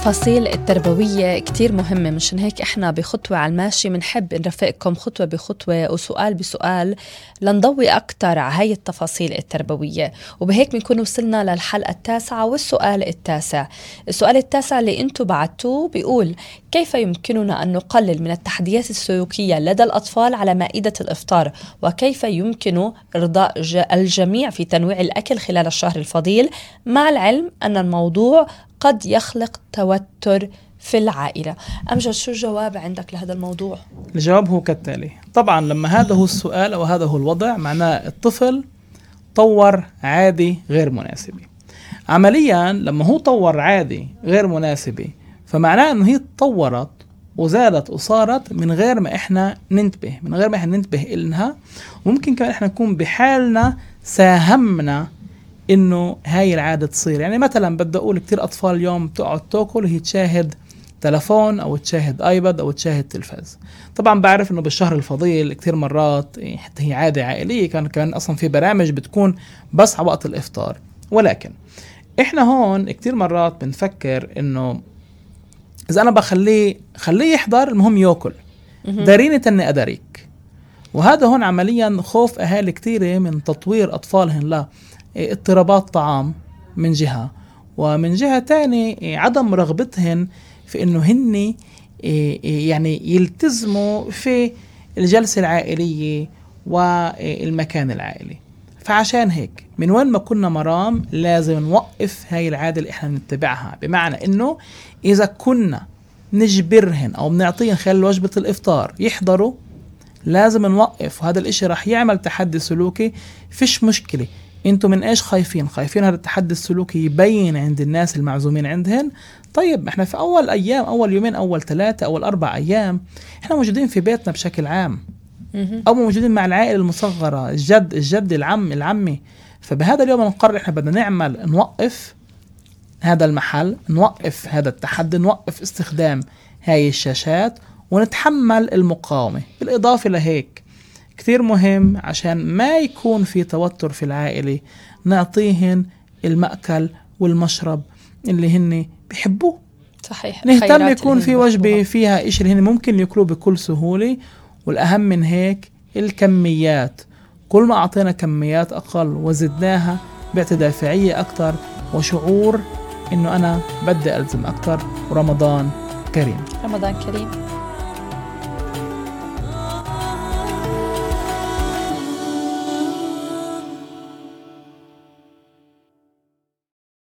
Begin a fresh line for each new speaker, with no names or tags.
التفاصيل التربوية كتير مهمة مشان هيك إحنا بخطوة على الماشي بنحب نرافقكم خطوة بخطوة وسؤال بسؤال لنضوي أكتر على هاي التفاصيل التربوية. وبهيك بنكون وصلنا للحلقة التاسعة والسؤال التاسع. السؤال التاسع اللي أنتم بعتوه بيقول كيف يمكننا أن نقلل من التحديات السلوكية لدى الأطفال على مائدة الإفطار؟ وكيف يمكن إرضاء الجميع في تنويع الأكل خلال الشهر الفضيل؟ مع العلم أن الموضوع قد يخلق توتر في العائلة. أمجد شو الجواب عندك لهذا الموضوع؟
الجواب هو كالتالي. طبعا لما هذا هو السؤال أو هذا هو الوضع معناه الطفل طور عادي غير مناسبة عمليا لما هو طور عادي غير مناسبة فمعناه إنه هي تطورت وزادت وصارت من غير ما إحنا ننتبه من غير ما إحنا ننتبه إلها. وممكن كمان إحنا نكون بحالنا ساهمنا إنه هاي العادة تصير. يعني مثلا بدي أقول كثير أطفال اليوم بتقعد تأكل وهي تشاهد تلفون أو تشاهد آيباد أو تشاهد تلفاز. طبعا بعرف إنه بالشهر الفضيل كثير مرات إيه، حتى هي عادة عائلية كان كمان أصلا في برامج بتكون بس على وقت الإفطار. ولكن إحنا هون كثير مرات بنفكر إنه إذا أنا بخليه خليه يحضر المهم يأكل. داريني تني أداريك. وهذا هون عمليا خوف أهالي كثيره من تطوير اطفالهم لا اضطرابات طعام من جهة. ومن جهة تانية عدم رغبتهن في إنه هن يعني يلتزموا في الجلسة العائلية والمكان العائلي. فعشان هيك من وين ما كنا مرام لازم نوقف هاي العادة اللي إحنا نتبعها بمعنى إنه إذا كنا نجبرهن أو بنعطيهن خلال وجبة الإفطار يحضروا لازم نوقف. وهذا الإشي رح يعمل تحدي سلوكي فيش مشكلة. أنتم من إيش خايفين؟ خايفين هذا التحدي السلوكي يبين عند الناس المعزومين عندهن؟ طيب إحنا في أول أيام أول يومين أول ثلاثة أول أربع أيام إحنا موجودين في بيتنا بشكل عام. أو موجودين مع العائلة المصغرة الجد الجد العم العمي. فبهذا اليوم نقرر إحنا بدنا نعمل نوقف هذا المحل نوقف هذا التحدي نوقف استخدام هاي الشاشات ونتحمل المقاومة. بالإضافة لهيك كثير مهم عشان ما يكون في توتر في العائلة. نعطيهن المأكل والمشرب اللي هن بيحبوه
صحيح
نهتم يكون في وجبة فيها إشي اللي هن ممكن يأكلوه بكل سهولة والأهم من هيك الكميات. كل ما أعطينا كميات أقل وزدناها بيعطي دافعية أكتر وشعور إنه أنا بدي ألزم أكتر. ورمضان كريم.
رمضان كريم.